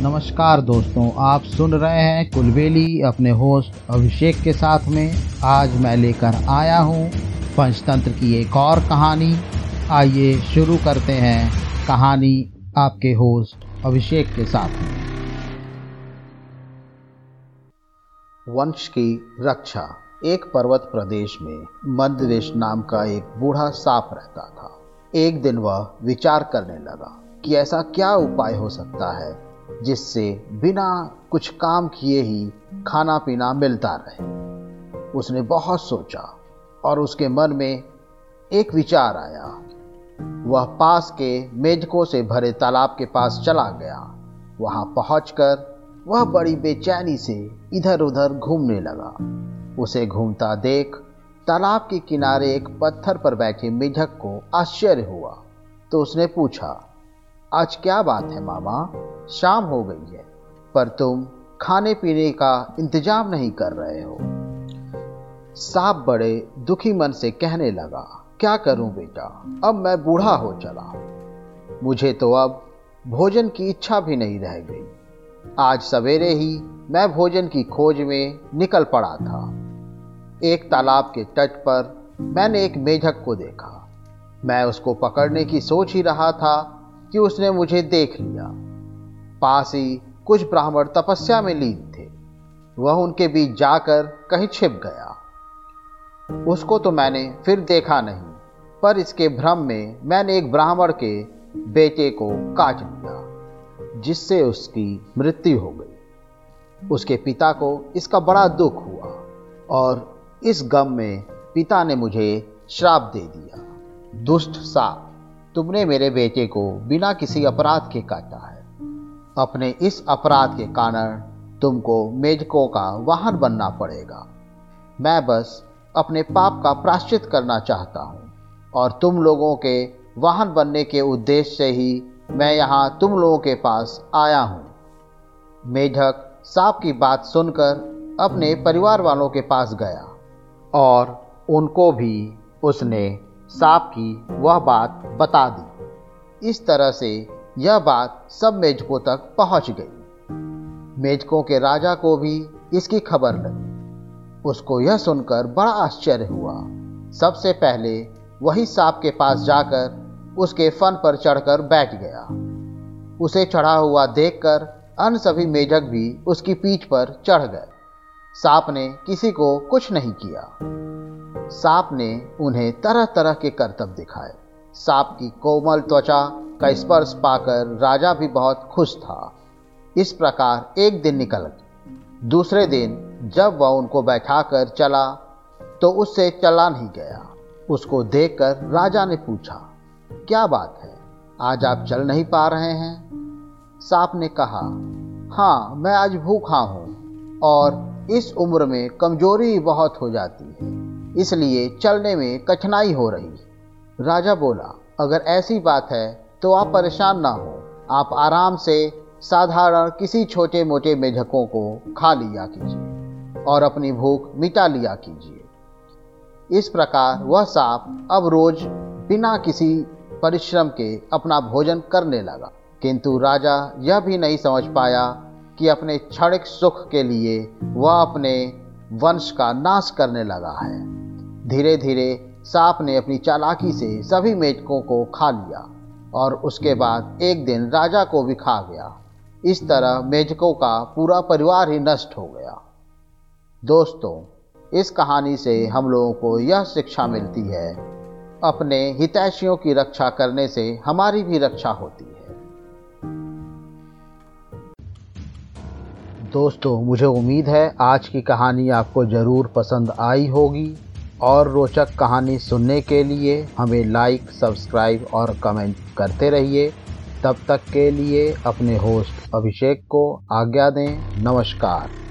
नमस्कार दोस्तों, आप सुन रहे हैं कुलबेली अपने होस्ट अभिषेक के साथ में। आज मैं लेकर आया हूँ पंचतंत्र की एक और कहानी। आइए शुरू करते हैं कहानी आपके होस्ट अभिषेक के साथ में। वंश की रक्षा। एक पर्वत प्रदेश में मध्यदेश नाम का एक बूढ़ा सांप रहता था। एक दिन वह विचार करने लगा कि ऐसा क्या उपाय हो सकता है जिससे बिना कुछ काम किए ही खाना पीना मिलता रहे। उसने बहुत सोचा और उसके मन में एक विचार आया। वह पास के मेजकों से भरे तालाब के पास चला गया। वहाँ पहुंचकर वह बड़ी बेचैनी से इधर उधर घूमने लगा। उसे घूमता देख तालाब के किनारे एक पत्थर पर बैठे मेढक को आश्चर्य हुआ। तो उसने पूछा आज क्या बात है मामा? शाम हो गई है, पर तुम खाने पीने का इंतज़ाम नहीं कर रहे हो। सांप बड़े दुखी मन से कहने लगा, क्या करूँ बेटा? अब मैं बूढ़ा हो चला। मुझे तो अब भोजन की इच्छा भी नहीं रह गई। आज सवेरे ही मैं भोजन की खोज में निकल पड़ा था। एक तालाब के तट पर मैंने एक मेढक को देखा। मैं उसको पकड़ने की सोच ही रहा था कि उसने मुझे देख लिया। पास ही कुछ ब्राह्मण तपस्या में लीन थे। वह उनके बीच जाकर कहीं छिप गया। उसको तो मैंने फिर देखा नहीं, पर इसके भ्रम में मैंने एक ब्राह्मण के बेटे को काट लिया, जिससे उसकी मृत्यु हो गई। उसके पिता को इसका बड़ा दुख हुआ और इस गम में पिता ने मुझे श्राप दे दिया। दुष्ट साप। तुमने मेरे बेटे को बिना किसी अपराध के काटा है। अपने इस अपराध के कारण तुमको मेजकों का वाहन बनना पड़ेगा। मैं बस अपने पाप का प्राश्चित करना चाहता हूँ और तुम लोगों के वाहन बनने के उद्देश्य से ही मैं यहाँ तुम लोगों के पास आया हूँ। मेढक सांप की बात सुनकर अपने परिवार वालों के पास गया और उनको भी उसने सांप की वह बात बता दी। इस तरह से यह बात सब मेजकों तक पहुँच गई। मेजकों के राजा को भी इसकी खबर लगी। उसको यह सुनकर बड़ा आश्चर्य हुआ। सबसे पहले वही सांप के पास जाकर उसके फन पर चढ़कर बैठ गया। उसे चढ़ा हुआ देखकर अन्य सभी मेजक भी उसकी पीठ पर चढ़ गए। सांप ने किसी को कुछ नहीं किया। सांप ने उन्हें तरह तरह के करतब दिखाए। सांप की कोमल त्वचा का स्पर्श पाकर राजा भी बहुत खुश था। इस प्रकार एक दिन निकल दूसरे दिन जब वह उनको बैठाकर चला तो उससे चला नहीं गया। उसको देखकर राजा ने पूछा, क्या बात है? आज आप चल नहीं पा रहे हैं? सांप ने कहा हाँ मैं आज भूखा हूँ और इस उम्र में कमज़ोरी बहुत हो जाती है। इसलिए चलने में कठिनाई हो रही। राजा बोला, अगर ऐसी बात है तो आप परेशान ना हो। आप आराम से साधारण किसी छोटे मोटे मेढकों को खा लिया कीजिए और अपनी भूख मिटा लिया कीजिए। इस प्रकार वह सांप अब रोज बिना किसी परिश्रम के अपना भोजन करने लगा। किंतु राजा यह भी नहीं समझ पाया कि अपने क्षणिक सुख के लिए वह अपने वंश का नाश करने लगा है। धीरे धीरे सांप ने अपनी चालाकी से सभी मेढकों को खा लिया और उसके बाद एक दिन राजा को भी खा गया। इस तरह मेढकों का पूरा परिवार ही नष्ट हो गया। दोस्तों, इस कहानी से हम लोगों को यह शिक्षा मिलती है, अपने हितैषियों की रक्षा करने से हमारी भी रक्षा होती है। दोस्तों, मुझे उम्मीद है आज की कहानी आपको ज़रूर पसंद आई होगी। और रोचक कहानी सुनने के लिए हमें लाइक सब्सक्राइब और कमेंट करते रहिए। तब तक के लिए अपने होस्ट अभिषेक को आज्ञा दें। नमस्कार।